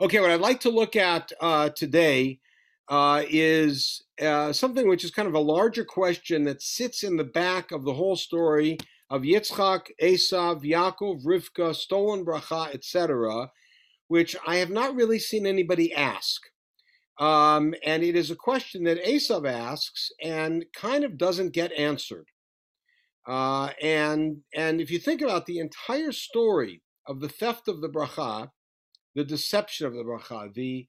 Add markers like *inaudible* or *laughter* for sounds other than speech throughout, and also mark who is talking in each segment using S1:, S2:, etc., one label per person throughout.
S1: Okay, what I'd like to look at uh, today uh, is uh, something which is kind of a larger question that sits in the back of the whole story of Yitzchak, Esav, Yaakov, Rivka, stolen bracha, etc., which I have not really seen anybody ask. Um, and it is a question that Esav asks and kind of doesn't get answered. Uh, and and if you think about the entire story of the theft of the bracha, the deception of the bracha, the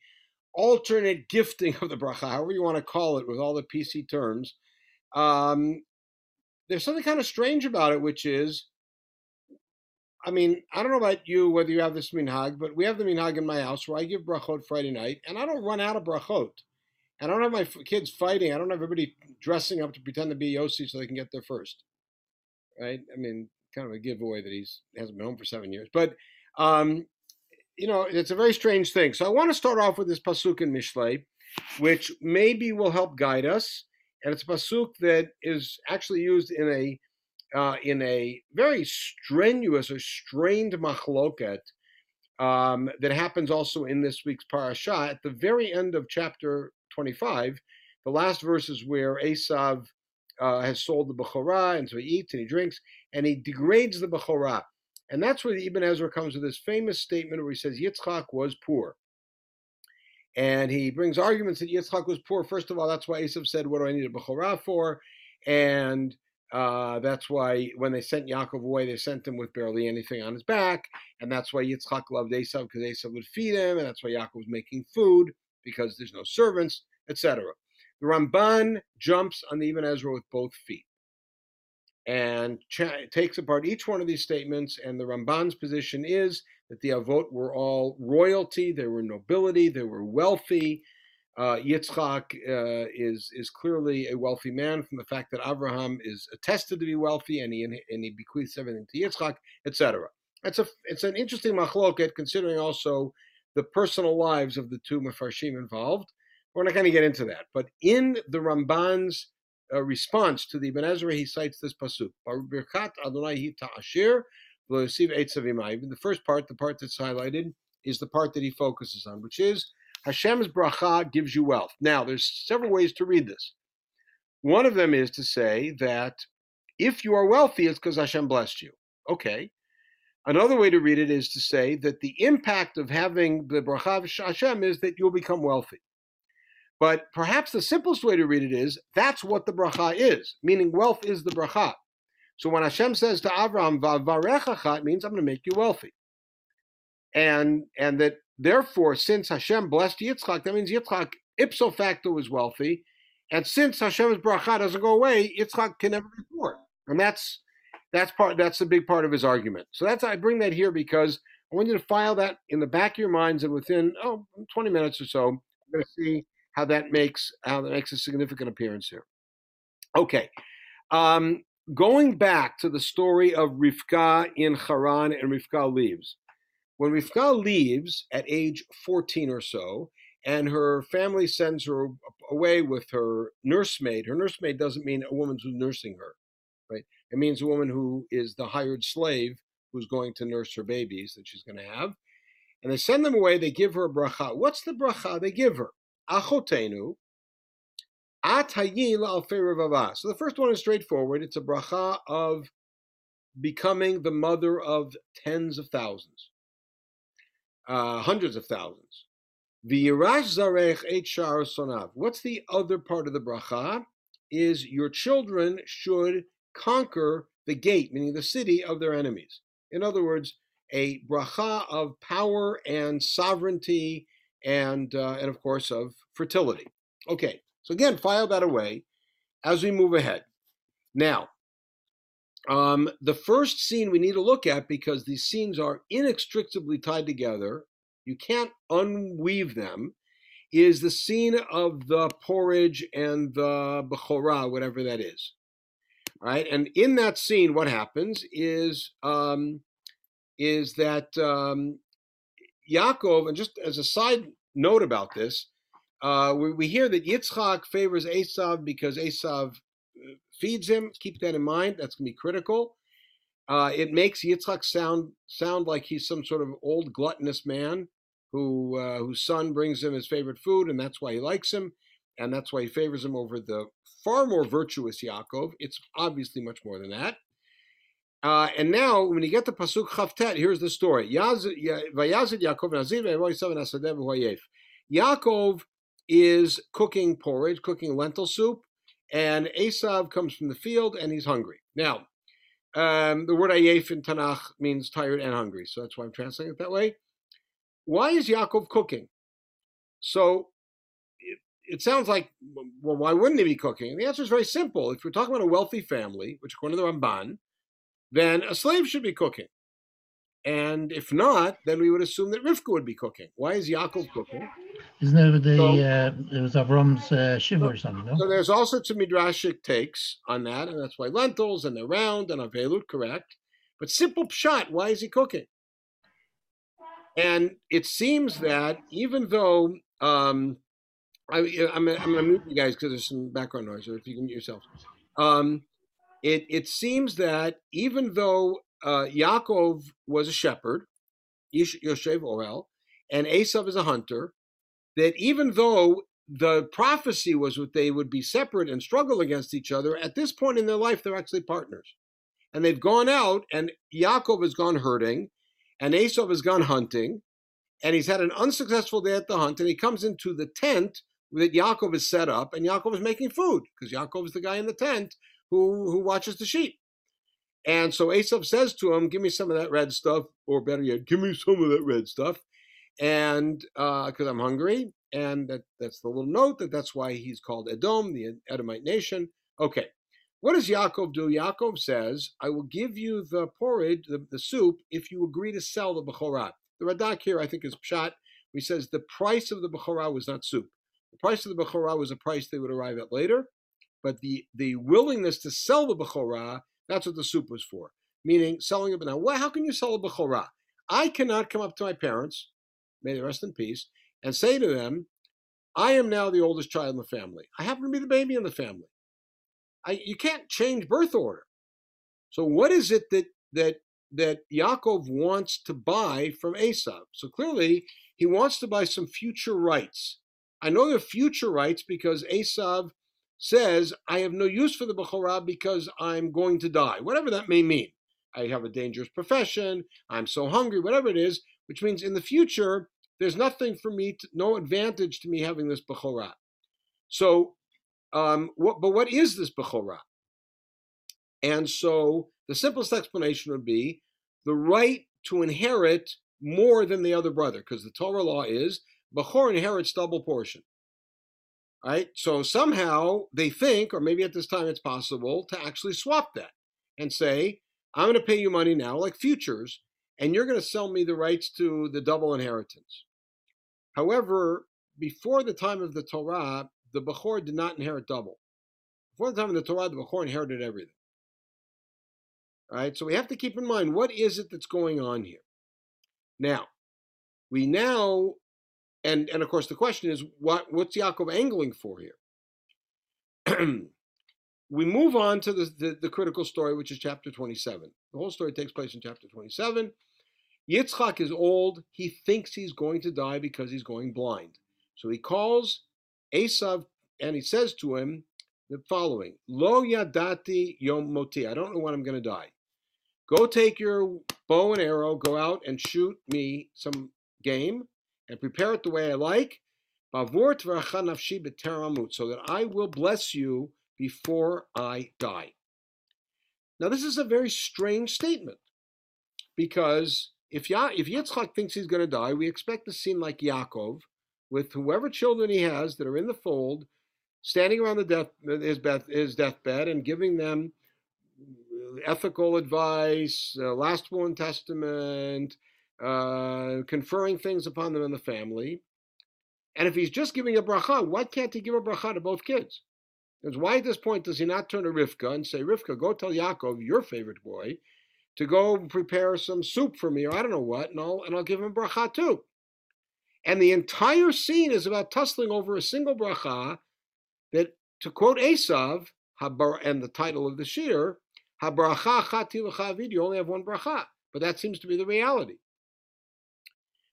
S1: alternate gifting of the bracha, however you want to call it, with all the PC terms. Um, there's something kind of strange about it, which is, I mean, I don't know about you whether you have this minhag, but we have the minhag in my house where I give brachot Friday night, and I don't run out of brachot. And I don't have my kids fighting. I don't have everybody dressing up to pretend to be Yossi so they can get there first. Right? I mean, kind of a giveaway that he's hasn't been home for seven years. But um, you know, it's a very strange thing. So I want to start off with this pasuk in Mishlei, which maybe will help guide us. And it's a pasuk that is actually used in a uh, in a very strenuous or strained machloket um, that happens also in this week's parasha. At the very end of chapter 25, the last verses where Esav uh, has sold the Bechorah, and so he eats and he drinks, and he degrades the Bechorah. And that's where the Ibn Ezra comes with this famous statement where he says Yitzchak was poor. And he brings arguments that Yitzchak was poor. First of all, that's why Esav said, What do I need a Bechorah for? And uh, that's why when they sent Yaakov away, they sent him with barely anything on his back. And that's why Yitzchak loved Esav because Esav would feed him. And that's why Yaakov was making food because there's no servants, etc. The Ramban jumps on the Ibn Ezra with both feet and takes apart each one of these statements. And the Ramban's position is that the Avot were all royalty, they were nobility, they were wealthy. Uh, Yitzchak uh, is is clearly a wealthy man from the fact that Abraham is attested to be wealthy, and he and he bequeaths everything to Yitzchak, etc. It's a it's an interesting machloket considering also the personal lives of the two mafarshim involved. We're not going to get into that, but in the Ramban's uh, response to the Ibn Ezra, he cites this pasuk. Birkat Adonai ta'ashir the first part, the part that's highlighted, is the part that he focuses on, which is Hashem's bracha gives you wealth. Now, there's several ways to read this. One of them is to say that if you are wealthy, it's because Hashem blessed you. Okay. Another way to read it is to say that the impact of having the bracha of Hashem is that you'll become wealthy. But perhaps the simplest way to read it is that's what the bracha is, meaning wealth is the bracha. So when Hashem says to Avram, Vavarechacha, it means I'm going to make you wealthy. And and that therefore, since Hashem blessed Yitzchak, that means Yitzchak ipso facto is wealthy. And since Hashem's bracha doesn't go away, Yitzchak can never be poor. And that's that's part that's the big part of his argument. So that's I bring that here because I want you to file that in the back of your minds, and within oh 20 minutes or so, we're going to see how that makes how that makes a significant appearance here. Okay, um, going back to the story of Rivka in Haran and Rivka leaves. When Rivka leaves at age 14 or so, and her family sends her away with her nursemaid. Her nursemaid doesn't mean a woman who's nursing her, right? It means a woman who is the hired slave who's going to nurse her babies that she's going to have. And they send them away. They give her a bracha. What's the bracha they give her? Achotenu, So the first one is straightforward. It's a bracha of becoming the mother of tens of thousands, uh, hundreds of thousands. What's the other part of the bracha? Is your children should conquer the gate, meaning the city of their enemies. In other words, a bracha of power and sovereignty and uh, and of course of fertility. Okay, so again, file that away as we move ahead. Now, um, the first scene we need to look at because these scenes are inextricably tied together. You can't unweave them. Is the scene of the porridge and the bechorah, whatever that is, right? And in that scene, what happens is um, is that um, Yaakov, and just as a side note about this, uh, we, we, hear that Yitzchak favors Esav because Esav uh, feeds him. Keep that in mind. That's going to be critical. Uh, it makes Yitzchak sound sound like he's some sort of old gluttonous man. who uh, whose son brings him his favorite food, and that's why he likes him, and that's why he favors him over the far more virtuous Yaakov. It's obviously much more than that. Uh, and now, when you get to Pasuk Chaf Tet, here's the story. Yaakov Yaakov is cooking porridge, cooking lentil soup, and Esav comes from the field and he's hungry. Now, um, the word ayef in Tanakh means tired and hungry, so that's why I'm translating it that way. Why is Yaakov cooking? So it, it sounds like, well, why wouldn't he be cooking? And the answer is very simple. If we're talking about a wealthy family, which according to the Ramban, then a slave should be cooking. And if not, then we would assume that Rivka would be cooking. Why is Yaakov cooking?
S2: Isn't it the so, uh, it was Avram's uh, shiva or something? No?
S1: So there's all sorts of midrashic takes on that, and that's why lentils and they're round and avelut, correct. But simple pshat, why is he cooking? And it seems that even though um, I, am I'm, I'm going to mute you guys because there's some background noise, or if you can mute yourself. Um, it, it seems that even though uh, Yaakov was a shepherd, Yoshev Ohel, and Esav is a hunter, that even though the prophecy was that they would be separate and struggle against each other, at this point in their life, they're actually partners. And they've gone out, and Yaakov has gone herding, and Esav has gone hunting, and he's had an unsuccessful day at the hunt, and he comes into the tent that Yaakov has set up, and Yaakov is making food, because Yaakov is the guy in the tent who, who watches the sheep. And so Esav says to him, Give me some of that red stuff, or better yet, give me some of that red stuff and because uh, I'm hungry, and that, that's the little note that that's why he's called Edom, the Edomite nation. Okay, what does Yaakov do? Yaakov says, "I will give you the porridge, the, the soup, if you agree to sell the bechorah." The Radak here, I think, is pshat. He says the price of the bechorah was not soup. The price of the bechorah was a price they would arrive at later, but the the willingness to sell the bechorah, that's what the soup was for. Meaning selling it. Now, well, how can you sell a bechorah? I cannot come up to my parents may they rest in peace, and say to them, I am now the oldest child in the family. I happen to be the baby in the family. I, you can't change birth order. So what is it that that that Yaakov wants to buy from Esav? So clearly he wants to buy some future rights. I know they're future rights because Esav says, I have no use for the Bechorah because I'm going to die, whatever that may mean. I have a dangerous profession, I'm so hungry, whatever it is, which means in the future, there's nothing for me, to, no advantage to me having this Bechorah. So, um, what, but what is this Bechorah? And so the simplest explanation would be the right to inherit more than the other brother, because the Torah law is Bechor inherits double portion. Right? So somehow they think, or maybe at this time it's possible, to actually swap that and say, I'm going to pay you money now, like futures, and you're going to sell me the rights to the double inheritance. However, before the time of the Torah, the Bechor did not inherit double. Before the time of the Torah, the Bechor inherited everything. All right, so we have to keep in mind what is it that's going on here. Now, we now, and and of course the question is what what's Yaakov angling for here? *clears throat* we move on to the, the, the critical story, which is chapter 27. The whole story takes place in chapter 27. Yitzchak is old. He thinks he's going to die because he's going blind. So he calls Esav and he says to him the following Lo yadati yom moti. I don't know when I'm going to die. Go take your bow and arrow, go out and shoot me some game and prepare it the way I like. So that I will bless you before I die. Now, this is a very strange statement because if ya- if Yitzchak thinks he's going to die, we expect a scene like Yaakov, with whoever children he has that are in the fold, standing around the death his, his deathbed and giving them ethical advice, uh, last will and testament, uh, conferring things upon them in the family. And if he's just giving a bracha, why can't he give a bracha to both kids? Because why at this point does he not turn to Rivka and say, Rivka, go tell Yaakov, your favorite boy, to go prepare some soup for me or I don't know what, and I'll and I'll give him bracha too. And the entire scene is about tussling over a single bracha that, to quote Esav, and the title of the shiur, habracha chati you only have one bracha. But that seems to be the reality.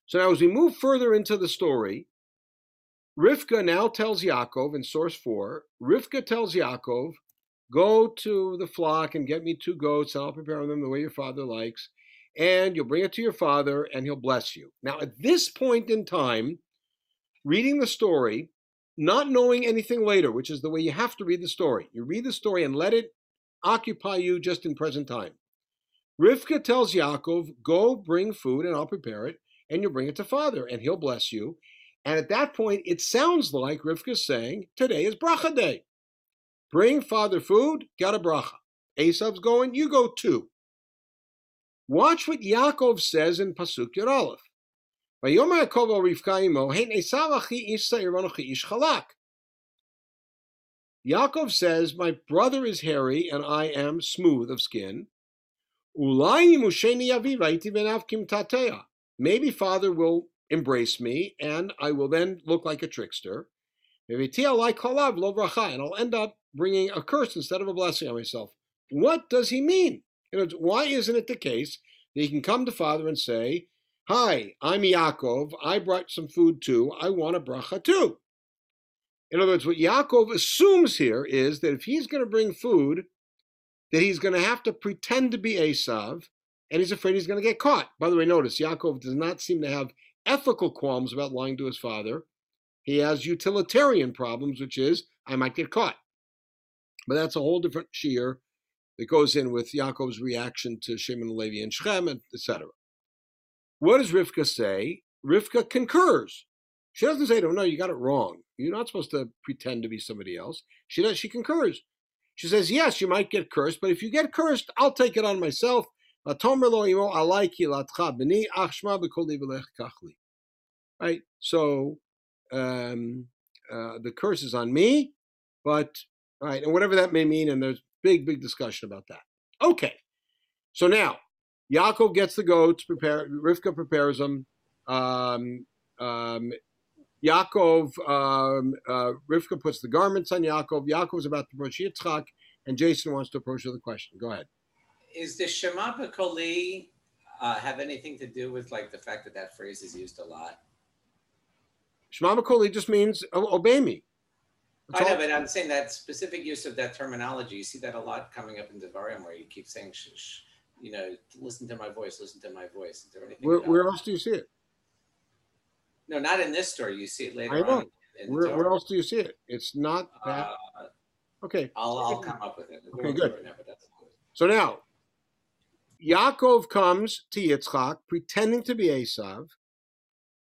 S1: So now, as we move further into the story, Rivka now tells Yaakov in source four. Rivka tells Yaakov, "Go to the flock and get me two goats, and I'll prepare them the way your father likes, and you'll bring it to your father, and he'll bless you." Now, at this point in time, reading the story, not knowing anything later, which is the way you have to read the story. You read the story and let it occupy you just in present time. Rivka tells Yaakov, Go bring food and I'll prepare it, and you'll bring it to father, and he'll bless you. And at that point, it sounds like Rivka's saying, Today is bracha day. Bring father food, got a bracha. Esav's going, you go too. Watch what Yaakov says in Pasuk Yud Alef. Yaakov says, My brother is hairy and I am smooth of skin. Maybe father will embrace me and I will then look like a trickster. Maybe And I'll end up bringing a curse instead of a blessing on myself. What does he mean? Why isn't it the case that he can come to father and say, Hi, I'm Yaakov. I brought some food too. I want a bracha too. In other words, what Yaakov assumes here is that if he's going to bring food, that he's going to have to pretend to be Esav, and he's afraid he's going to get caught. By the way, notice Yaakov does not seem to have ethical qualms about lying to his father. He has utilitarian problems, which is, I might get caught. But that's a whole different shiur that goes in with Yaakov's reaction to Shimon Levi and Shechem, etc. What does Rivka say? Rivka concurs. She doesn't say to him, no, you got it wrong. You're not supposed to pretend to be somebody else. She does, she concurs. She says, yes, you might get cursed, but if you get cursed, I'll take it on myself. Right? So um, uh, the curse is on me, but right, and whatever that may mean, and there's big, big discussion about that. Okay. So now Yaakov gets the goats, prepare, Rivka prepares them. Um, um, Yaakov, um, uh, Rivka puts the garments on Yaakov. Yaakov is about to approach Yitzchak, and Jason wants to approach the question. Go ahead.
S3: Is the Shema B'Koli uh, have anything to do with like the fact that that phrase is used a lot?
S1: Shema B'Koli just means obey me.
S3: That's I know, all. but I'm saying that specific use of that terminology. You see that a lot coming up in Devarim, where you keep saying sh- sh- you know, listen to my voice, listen to my voice. Is there anything?
S1: Where, where else do you see it?
S3: No, not in this story. You see it later I
S1: know.
S3: on.
S1: Where, where, else do you see it? It's not that. Uh, okay.
S3: I'll, I'll come up with it.
S1: Okay, good. Now, so now, Yaakov comes to Yitzchak pretending to be Esav,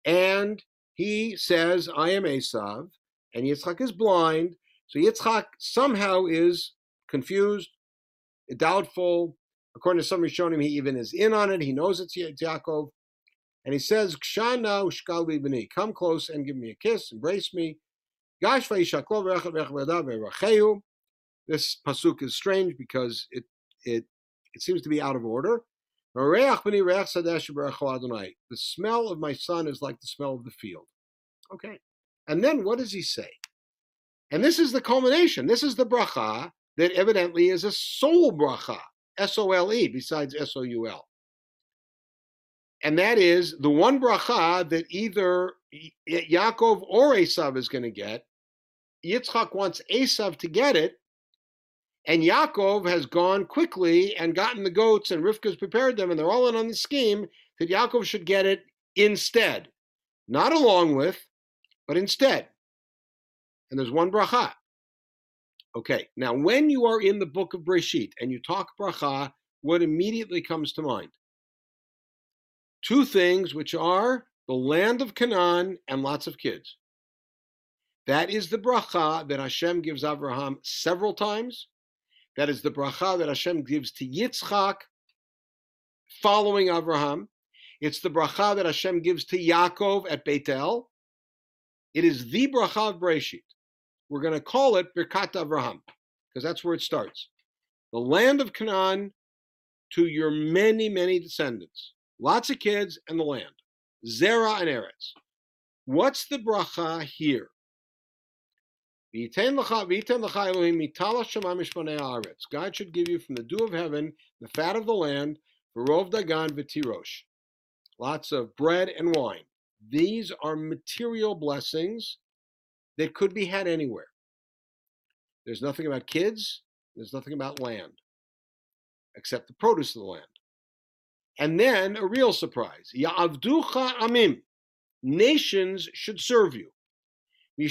S1: and he says, I am Esav, and Yitzchak is blind. So Yitzchak somehow is confused, doubtful, According to some Rishonim, he even is in on it. He knows it's Yaakov. And he says, Kshana ushkalbi b'ni. Come close and give me a kiss, embrace me. This pasuk is strange because it it it seems to be out of order. The smell of my son is like the smell of the field. Okay. And then what does he say? And this is the culmination. This is the bracha that evidently is a soul bracha. S O L E besides S O U L. And that is the one bracha that either Yaakov or Esav is going to get. Yitzchak wants Esav to get it, and Yaakov has gone quickly and gotten the goats, and Rivka's prepared them, and they're all in on the scheme that Yaakov should get it instead. Not along with, but instead. And there's one bracha. Okay, now when you are in the book of Breshit and you talk bracha, what immediately comes to mind? Two things, which are the land of Canaan and lots of kids. That is the bracha that Hashem gives Abraham several times. That is the bracha that Hashem gives to Yitzchak following Abraham. It's the bracha that Hashem gives to Yaakov at Beitel. It is the bracha of Breshit. We're going to call it Birkat Avraham because that's where it starts. The land of Canaan to your many, many descendants. Lots of kids and the land. Zerah and Eretz. What's the bracha here? God should give you from the dew of heaven the fat of the land, Verov Dagan V'tirosh. lots of bread and wine. These are material blessings that could be had anywhere. There's nothing about kids, there's nothing about land, except the produce of the land. And then a real surprise Ya'avducha amim. Nations should serve you. And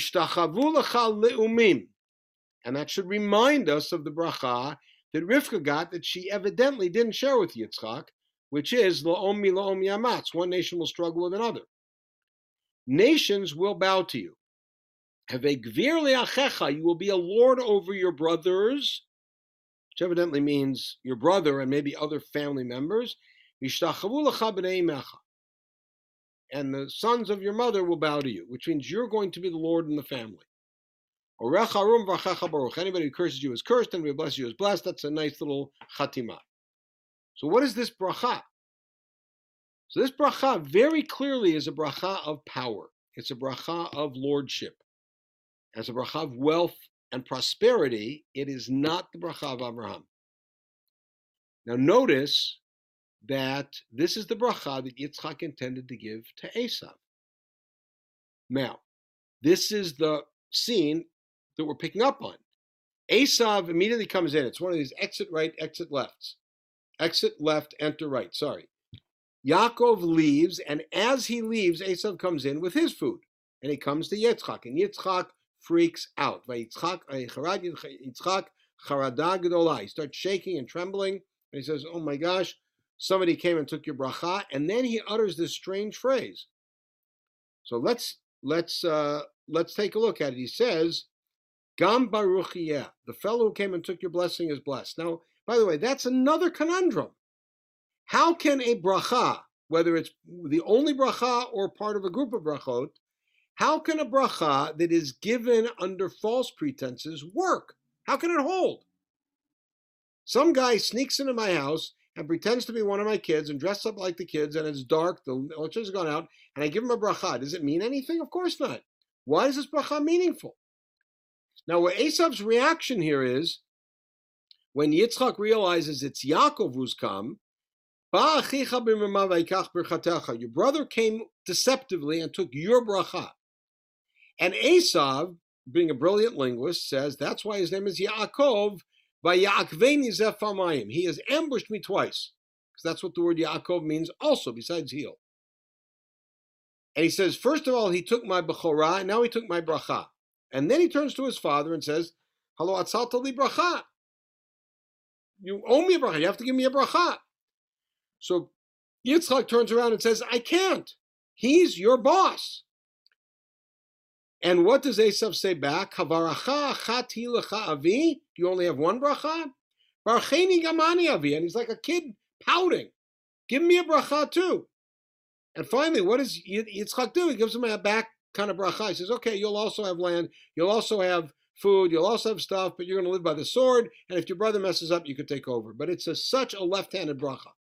S1: that should remind us of the bracha that Rivka got that she evidently didn't share with Yitzchak, which is la'om mi la'om yamatz. One nation will struggle with another. Nations will bow to you. Have a gvir. You will be a lord over your brothers, which evidently means your brother and maybe other family members. Mishtachavu lecha and the sons of your mother will bow to you, which means you're going to be the Lord in the family. Anybody who curses you is cursed, and we bless you is blessed. That's a nice little chatima. So, what is this bracha? So, this bracha very clearly is a bracha of power. It's a bracha of lordship. As a bracha of wealth and prosperity, it is not the bracha of Abraham. Now, notice that this is the bracha that Yitzchak intended to give to Esav. Now, this is the scene that we're picking up on. Esav immediately comes in. It's one of these exit right, exit lefts. Exit left, enter right. Sorry. Yaakov leaves, and as he leaves, Esav comes in with his food. And he comes to Yitzchak, and Yitzchak freaks out. He starts shaking and trembling, and he says, Oh my gosh, somebody came and took your bracha, and then he utters this strange phrase. So let's let's uh, let's take a look at it. He says, "Gam baruch the fellow who came and took your blessing is blessed." Now, by the way, that's another conundrum. How can a bracha, whether it's the only bracha or part of a group of brachot, how can a bracha that is given under false pretenses work? How can it hold? Some guy sneaks into my house and pretends to be one of my kids and dress up like the kids and it's dark, the electricity's gone out, and I give him a bracha. Does it mean anything? Of course not. Why is this bracha meaningful? Now, what Esav's reaction here is when Yitzchak realizes it's Yaakov who's come, your brother came deceptively and took your bracha. And Esav, being a brilliant linguist, says that's why his name is Yaakov, he has ambushed me twice. Because that's what the word Yaakov means also, besides heel. And he says, first of all, he took my bechorah, and now he took my bracha. And then he turns to his father and says, Hello, atzalta li bracha. You owe me a bracha. You have to give me a bracha. So Yitzchak turns around and says, I can't. He's your boss. And what does Esav say back? Havaracha achati lecha avi. You only have one bracha? Barcheni gamani avi. And he's like a kid pouting. Give me a bracha too. And finally, what does Yitzchak do? He gives him a back kind of bracha. He says, okay, you'll also have land. You'll also have food. You'll also have stuff, but you're going to live by the sword. And if your brother messes up, you could take over. But it's a, such a left-handed bracha.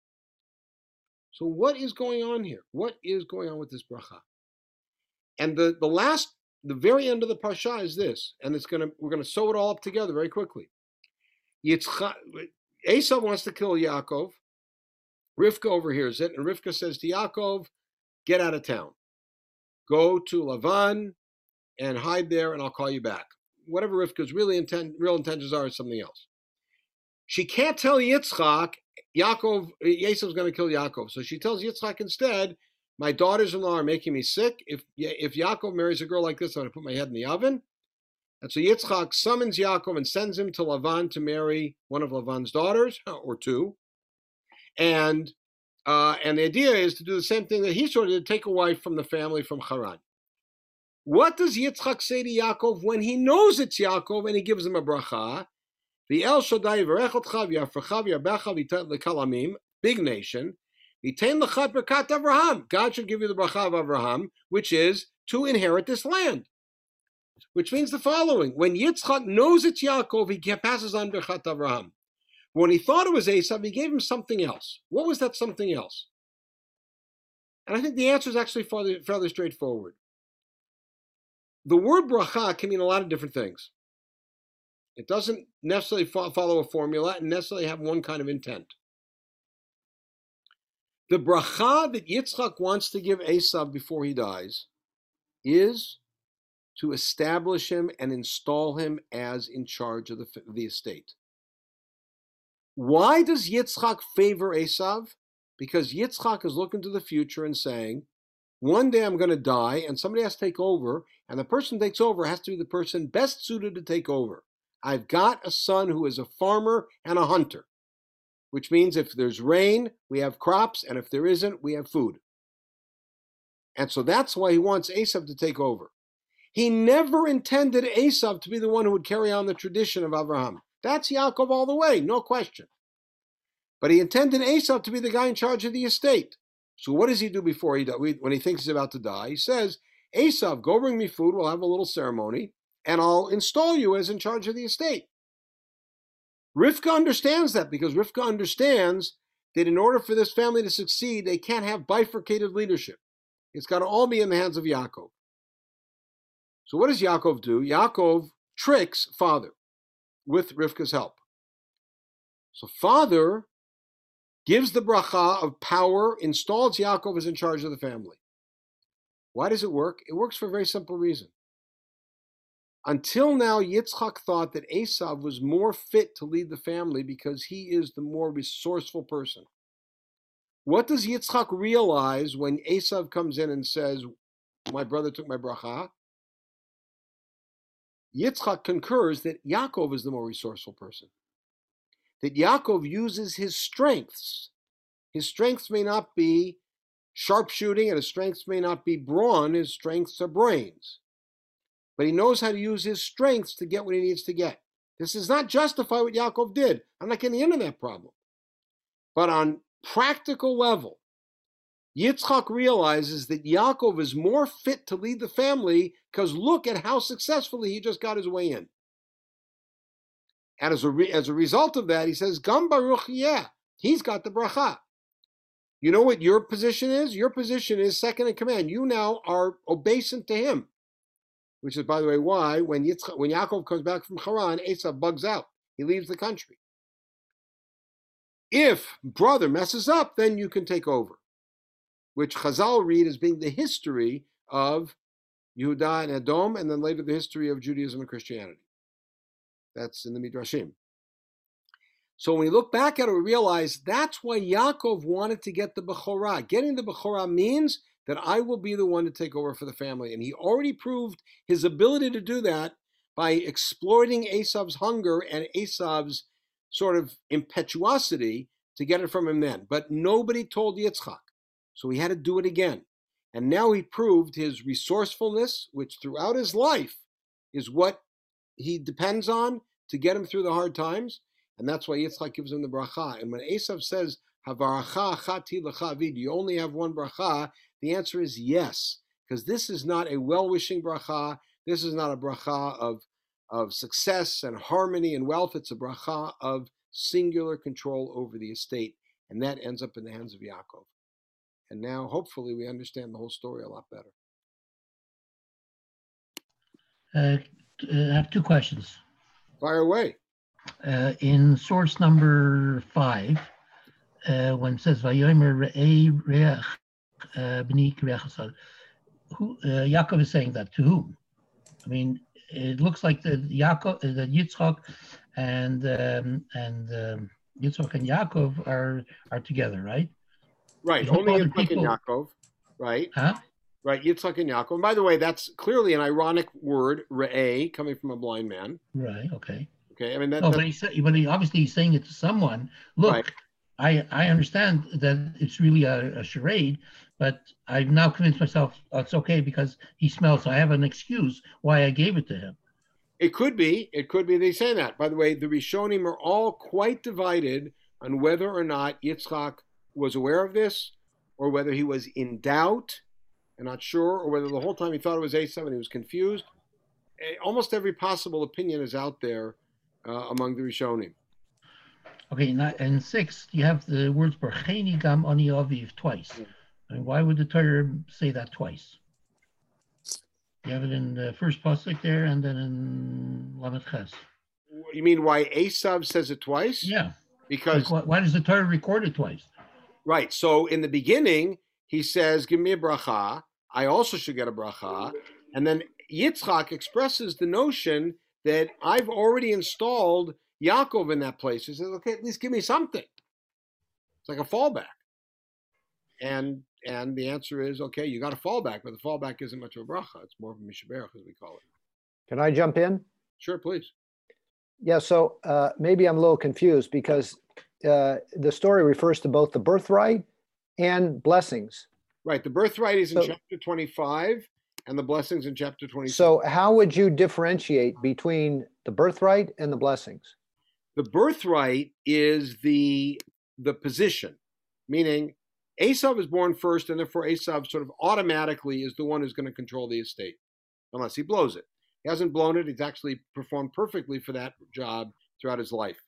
S1: So what is going on here? What is going on with this bracha? And the, the last the very end of the parsha is this, and it's gonna we're gonna sew it all up together very quickly. Yitzchak, Esav wants to kill Yaakov. Rivka overhears it, and Rivka says to Yaakov, "Get out of town, go to Lavan, and hide there, and I'll call you back." Whatever Rivka's really intent, real intentions are, is something else. She can't tell Yitzchak, Yaakov, Esav's going to kill Yaakov, so she tells Yitzchak instead, my daughters-in-law are making me sick. If if Yaakov marries a girl like this, I'm going to put my head in the oven. And so Yitzchak summons Yaakov and sends him to Lavan to marry one of Lavan's daughters, or two. And uh, and the idea is to do the same thing that he sort of did, take a wife from the family from Haran. What does Yitzchak say to Yaakov when he knows it's Yaakov and he gives him a bracha? The El Shaddai big nation, Avraham. God should give you the bracha of Avraham, which is to inherit this land. Which means the following: When Yitzchak knows it's Yaakov, he passes on Birchat Avraham. When he thought it was Esav, he gave him something else. What was that something else? And I think the answer is actually fairly, fairly straightforward. The word bracha can mean a lot of different things. It doesn't necessarily follow a formula and necessarily have one kind of intent. The bracha that Yitzchak wants to give Esav before he dies is to establish him and install him as in charge of the, the estate. Why does Yitzchak favor Esav? Because Yitzchak is looking to the future and saying, one day I'm going to die and somebody has to take over, and the person takes over has to be the person best suited to take over. I've got a son who is a farmer and a hunter, which means if there's rain, we have crops, and if there isn't, we have food. And so that's why he wants Esav to take over. He never intended Esav to be the one who would carry on the tradition of Abraham. That's Yaakov all the way, no question. But he intended Esav to be the guy in charge of the estate. So what does he do before he when he thinks he's about to die? He says, Esav, go bring me food. We'll have a little ceremony, and I'll install you as in charge of the estate. Rivka understands that because Rivka understands that in order for this family to succeed, they can't have bifurcated leadership. It's got to all be in the hands of Yaakov. So what does Yaakov do? Yaakov tricks father with Rivka's help. So father gives the bracha of power, installs Yaakov as in charge of the family. Why does it work? It works for a very simple reason. Until now, Yitzchak thought that Esav was more fit to lead the family because he is the more resourceful person. What does Yitzchak realize when Esav comes in and says, My brother took my bracha? Yitzchak concurs that Yaakov is the more resourceful person. That Yaakov uses his strengths. His strengths may not be sharpshooting, and his strengths may not be brawn, his strengths are brains. But he knows how to use his strengths to get what he needs to get. This does not justify what Yaakov did. I'm not getting into that problem. But on practical level, Yitzchak realizes that Yaakov is more fit to lead the family because look at how successfully he just got his way in. And as a, re- as a result of that, he says, Gam Baruch, yeah, he's got the bracha. You know what your position is? Your position is second in command. You now are obeisant to him, which is, by the way, why when, Yitzchak, when Yaakov comes back from Haran, Esav bugs out. He leaves the country. If brother messes up, then you can take over which Chazal read as being the history of Yehuda and Edom, and then later the history of Judaism and Christianity. That's in the Midrashim. So when we look back at it, we realize that's why Yaakov wanted to get the Bechorah. Getting the Bechorah means that I will be the one to take over for the family. And he already proved his ability to do that by exploiting Esav's hunger and Esav's sort of impetuosity to get it from him then. But nobody told Yitzchak. So he had to do it again. And now he proved his resourcefulness, which throughout his life is what he depends on to get him through the hard times. And that's why Yitzchak gives him the bracha. And when Esav says, Havaracha chati lechavid, you only have one bracha, the answer is yes. Because this is not a well wishing bracha. This is not a bracha of, of success and harmony and wealth. It's a bracha of singular control over the estate. And that ends up in the hands of Yaakov. And now, hopefully, we understand the whole story a lot better.
S2: Uh, I have two questions.
S1: Fire away.
S2: Uh, in source number five, uh, when it says "Vayomer re'ei uh, b'ni who uh, Yaakov is saying that to whom? I mean, it looks like the Yaakov, uh, the Yitzchak, and um, and um, Yitzchak and Yaakov are are together, right?
S1: Right. Only Yitzchak and Yaakov. Right.
S2: Huh?
S1: Right. Yitzchak and Yaakov. And by the way, that's clearly an ironic word, re'eh, coming from a blind man.
S2: Right. Okay.
S1: Okay. I mean, that,
S2: oh, but, but he obviously he's saying it to someone. Look, right. I, I understand that it's really a, a, charade, but I've now convinced myself it's okay because he smells. So I have an excuse why I gave it to him.
S1: It could be. It could be they say that. By the way, the Rishonim are all quite divided on whether or not Yitzchak was aware of this, or whether he was in doubt and not sure, or whether the whole time he thought it was Esav and he was confused. Eh, almost every possible opinion is out there uh, among the Rishonim.
S2: Okay, and six, you have the words "Bercheni gam ani aviv" twice. I mean, why would the Torah say that twice? You have it in the first pasuk there, and then in Lamed Ches.
S1: You mean why Esav says it twice?
S2: Yeah.
S1: Because
S2: like, why, why does the Torah record it twice?
S1: Right. So in the beginning, he says, "Give me a bracha." I also should get a bracha, and then Yitzchak expresses the notion that I've already installed Yaakov in that place. He says, "Okay, at least give me something." It's like a fallback, and and the answer is, okay, you got a fallback, but the fallback isn't much of a bracha. It's more of a mishaberach, as we call it.
S4: Can I jump in?
S1: Sure, please.
S4: Yeah, so uh, maybe I'm a little confused because uh, the story refers to both the birthright and blessings.
S1: Right. The birthright is in
S4: So-
S1: chapter 25 and the blessings in chapter 26.
S4: So, how would you differentiate between the birthright and the blessings?
S1: The birthright is the the position, meaning Esav is born first, and therefore Esav sort of automatically is the one who's going to control the estate, unless he blows it. He hasn't blown it; he's actually performed perfectly for that job throughout his life.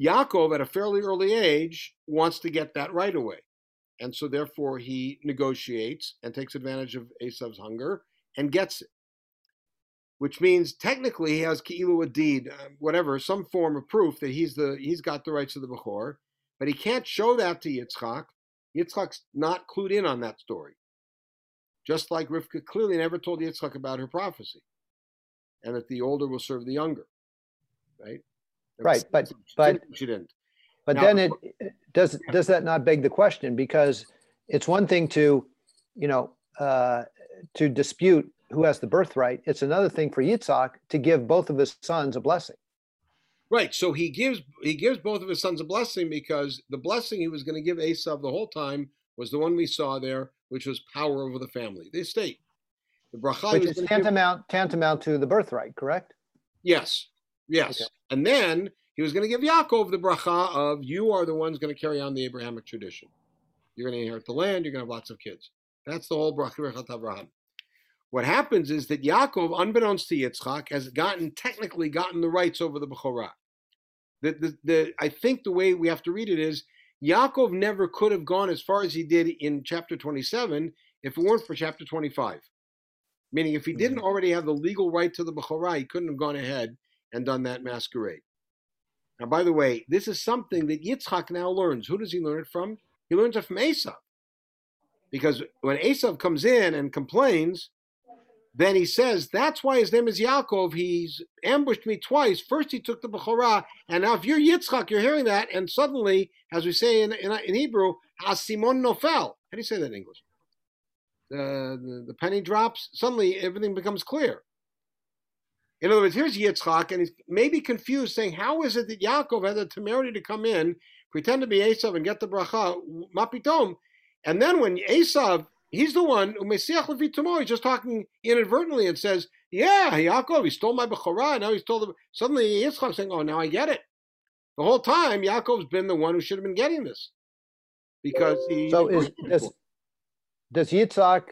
S1: Yaakov, at a fairly early age, wants to get that right away, and so therefore he negotiates and takes advantage of Esav's hunger and gets it which means technically he has ki'ilu a deed, uh, whatever, some form of proof that he's the he's got the rights of the bechor, but he can't show that to Yitzchak. Yitzchak's not clued in on that story. Just like Rivka clearly never told Yitzchak about her prophecy, and that the older will serve the younger, right?
S4: Right, but-
S1: She
S4: but-
S1: didn't- she didn't.
S4: But
S1: Now-
S4: then it does does that not beg the question? Because it's one thing to, you know, uh, to dispute who has the birthright. It's another thing for Yitzhak to give both of his sons a blessing.
S1: Right. So he gives he gives both of his sons a blessing because the blessing he was going to give Esav the whole time was the one we saw there, which was power over the family, the estate. The bracha
S4: Which is
S1: gonna give-
S4: tantamount tantamount to the birthright, correct?
S1: yes, yes.
S4: Okay.
S1: And then he was going to give Yaakov the bracha of you are the ones going to carry on the Abrahamic tradition. You're going to inherit the land. You're going to have lots of kids. That's the whole bracha Abraham. What happens is that Yaakov, unbeknownst to Yitzchak, has gotten technically gotten the rights over the Bechorah. The, the, the, I think the way we have to read it is Yaakov never could have gone as far as he did in chapter 27 if it weren't for chapter 25. Meaning, if he didn't mm-hmm. already have the legal right to the Bechorah, he couldn't have gone ahead and done that masquerade. Now, by the way, this is something that Yitzchak now learns. Who does he learn it from? He learns it from Esav. Because when Esav comes in and complains, then he says, That's why his name is Yaakov. He's ambushed me twice. First, he took the Bechorah, and now if you're Yitzchak, you're hearing that, and suddenly, as we say in, in, in Hebrew, Nofel. How do you say that in English? The, the, the penny drops. Suddenly, everything becomes clear. In other words, here's Yitzchak, and he's maybe confused, saying, How is it that Yaakov had the temerity to come in, pretend to be Esav, and get the bracha, mapitom? And then when Esav, he's the one, who Umesiach Levitomo, he's just talking inadvertently and says, Yeah, Yaakov, he stole my Bechorah, now he's told him. Suddenly Yitzchak saying, Oh, now I get it. The whole time, Yaakov's been the one who should have been getting this. Because he.
S4: So is does does Yitzhak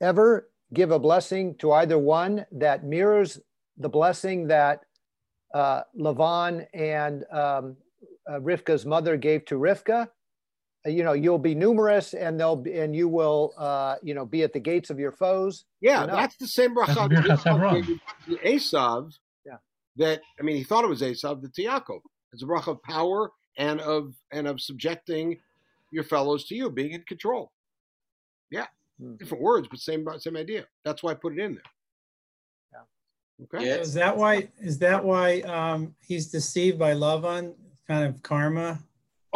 S4: ever give a blessing to either one that mirrors the blessing that uh, Lavan and um, uh, Rivka's mother gave to Rivka? You know, you'll be numerous, and they'll be, and you will, uh, you know, be at the gates of your foes.
S1: Yeah,
S4: You know?
S1: that's the same bracha
S2: That's
S1: that
S2: Birchas
S1: Yitzchak
S2: Avraham.
S1: Esav.
S4: Yeah.
S1: That I mean, he thought it was Esav, the to Yaakov. It's a bracha of power and of and of subjecting your fellows to you, being in control. Yeah,
S4: Hmm.
S1: different words, but same same idea. That's why I put it in there.
S4: Yeah.
S1: Okay.
S3: Yeah.
S5: Is that why, is that why um, he's deceived by Lavan, kind of karma?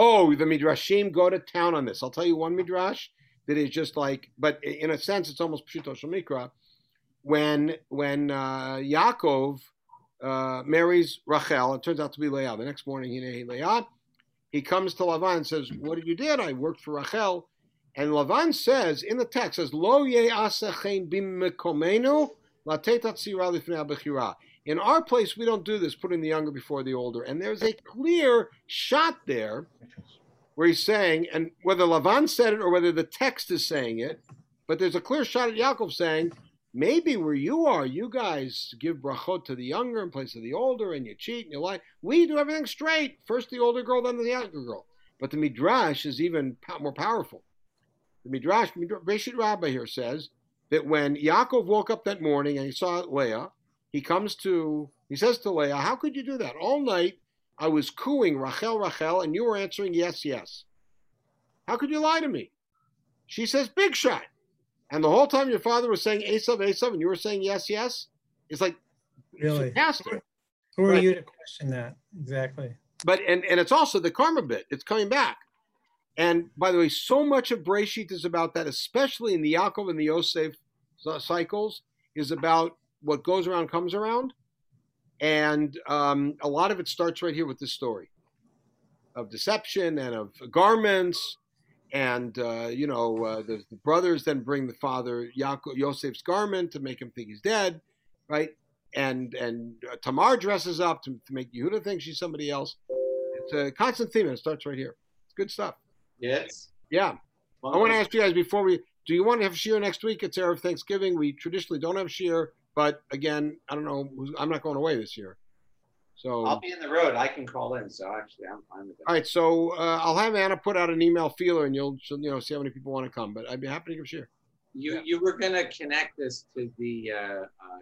S1: Oh, the midrashim go to town on this. I'll tell you one midrash that is just like, but in a sense, it's almost pshuto shemikra. When when uh, Yaakov uh, marries Rachel, it turns out to be Leah. The next morning, he Leah. He comes to Lavan and says, "What did you did? I worked for Rachel." And Lavan says in the text says, "Lo ye'asechein b'mekomenu latetat abechira." In our place, we don't do this, putting the younger before the older. And there's a clear shot there where he's saying, and whether Lavan said it or whether the text is saying it, but there's a clear shot at Yaakov saying, maybe where you are, you guys give brachot to the younger in place of the older, and you cheat and you lie. We do everything straight. First the older girl, then the younger girl. But the midrash is even more powerful. The midrash, Breshit Rabbah here says that when Yaakov woke up that morning and he saw Leah, he comes to, he says to Leah, "How could you do that? All night I was cooing Rachel, Rachel, and you were answering yes, yes. How could you lie to me? She says, Big shot. And the whole time your father was saying Esav, Esav, and you were saying yes, yes. It's like
S5: Really?
S1: fantastic.
S5: Who are
S1: Right.
S5: you to question that? Exactly.
S1: But and and it's also the karma bit. It's coming back. And by the way, so much of Breshit is about that, especially in the Yaakov and the Yosef cycles, is about what goes around comes around. And um, a lot of it starts right here with this story of deception and of garments. And uh, you know, uh, the, the brothers then bring the father Yaakov, Yosef's garment to make him think he's dead, right? And and uh, Tamar dresses up to, to make Yehuda think she's somebody else. It's a constant theme, and it starts right here. It's good stuff.
S3: Yes.
S1: Yeah. I want to ask you guys before we do you want to have shiur next week? It's Erev Thanksgiving. We traditionally don't have shiur, but again, I don't know. I'm not going away this year. So
S3: I'll be in the road. I can call in, so actually, I'm fine with that.
S1: all right, so uh, I'll have Anna put out an email feeler, and you'll you know see how many people want to come. But I'd be happy to give shiur.
S3: You you were gonna connect this to the uh, uh,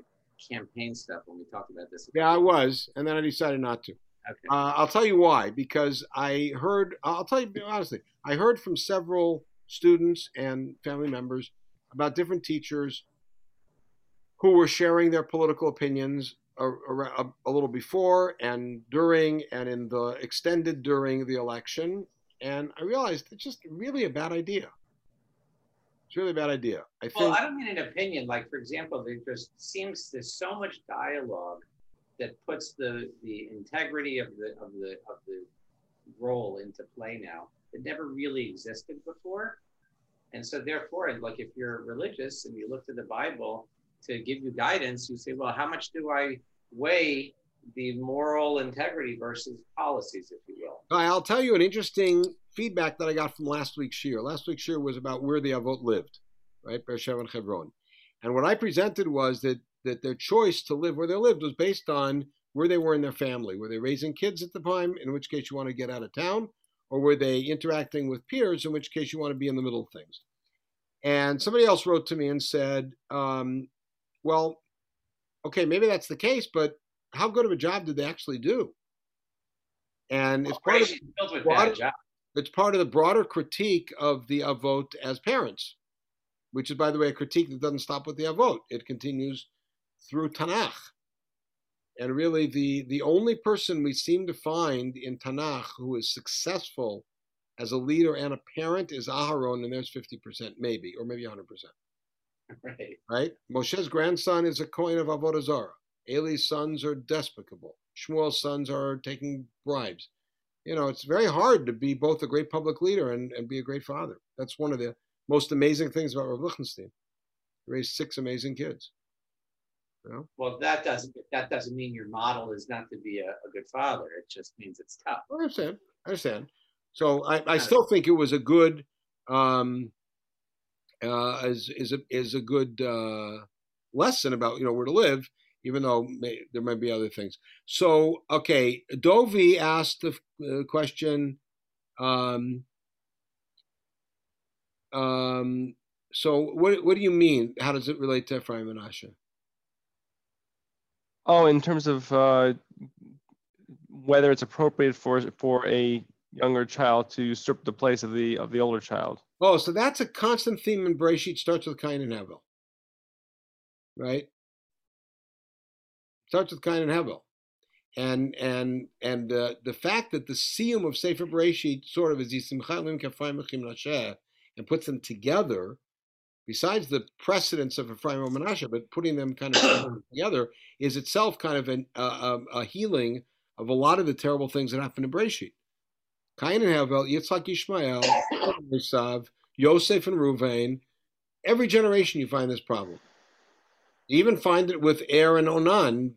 S3: campaign stuff when we talked about this.
S1: Yeah, I was, and then I decided not to.
S3: Okay.
S1: Uh, I'll tell you why. Because I heard, I'll tell you honestly, I heard from several students and family members about different teachers who were sharing their political opinions a, a, a little before and during and in the extended during the election. And I realized it's just really a bad idea. It's really a bad idea. I think.
S3: Well, I don't mean an opinion. Like, for example, there just seems there's so much dialogue that puts the the integrity of the of the of the role into play now. It never really existed before, and so therefore, like if you're religious and you look to the Bible to give you guidance, you say, well, how much do I weigh the moral integrity versus policies, if you will?
S1: I'll tell you an interesting feedback that I got from last week's shiur. Last week's shiur was about where the Avot lived, right? Beersheba and Hebron. And what I presented was that that their choice to live where they lived was based on where they were in their family. Were they raising kids at the time, in which case you want to get out of town, or were they interacting with peers, in which case you want to be in the middle of things? And somebody else wrote to me and said, um, well, okay, maybe that's the case, but how good of a job did they actually do? And it's part of
S3: Operation filled with
S1: Well,
S3: bad jobs.
S1: it's part of the broader critique of the avot as parents, which is, by the way, a critique that doesn't stop with the avot. It continues through Tanakh. And really, the, the only person we seem to find in Tanakh who is successful as a leader and a parent is Aharon, and there's 50%, maybe, or maybe 100%. *laughs*
S3: Right.
S1: Right? Moshe's grandson is a kohen of Avodah Zarah. Eli's sons are despicable. Shmuel's sons are taking bribes. You know, it's very hard to be both a great public leader and, and be a great father. That's one of the most amazing things about Rav Lichtenstein. He raised six amazing kids. You know?
S3: Well, that doesn't that doesn't mean your model is not to be a, a good father. It just means it's tough.
S1: I understand. I understand. So I, I still think it was a good um, uh, is is a is a good uh, lesson about you know where to live, even though may, there might be other things. So okay, Dovi asked the uh, question. Um, um, so what what do you mean? How does it relate to Ephraim and Asher?
S6: Oh, in terms of uh, whether it's appropriate for for a younger child to usurp the place of the of the older child.
S1: Oh, so that's a constant theme in Bereshit. Starts with Cain and Hevel, right? Starts with Cain and Hevel, and and and uh, the fact that the siyum of Sefer Bereshit sort of is Yisimchalim Kafayim Nasheh and puts them together, besides the precedence of Ephraim and Menashe, but putting them kind of *coughs* together is itself kind of an, uh, a healing of a lot of the terrible things that happened in Bereshit. Cain and Hevel, Yitzhak Yishmael, *coughs* Esav, Yosef and Ruvain. Every generation you find this problem. You even find it with Aaron and Onan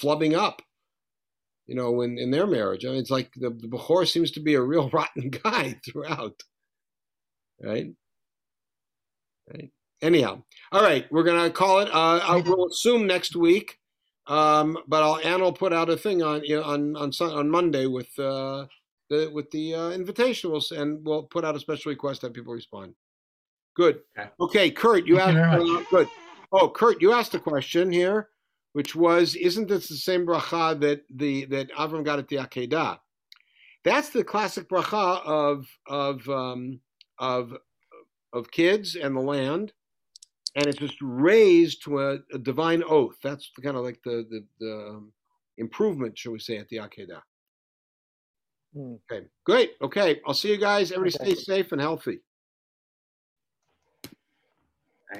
S1: flubbing up, you know, in, in their marriage. I mean, it's like the, the Bechor seems to be a real *laughs* rotten guy throughout. Right? Right. Anyhow, all right, we're gonna call it. Uh, I will assume next week, um, but I'll Ann will put out a thing on you know, on on on Monday with uh, the, with the uh, invitation. We'll and we'll put out a special request that people respond. Good.
S3: Okay,
S1: okay Kurt, you
S2: Thank
S1: asked.
S2: You
S1: uh, good. Oh, Kurt, you asked a question here, which was, "Isn't this the same bracha that the that Avram got at the Akedah?" That's the classic bracha of of um, of of kids and the land, and it's just raised to a, a divine oath. That's kind of like the the, the um, improvement, shall we say, at the Akedah. Okay, great. Okay, I'll see you guys. Everybody
S4: okay.
S1: stay safe and healthy.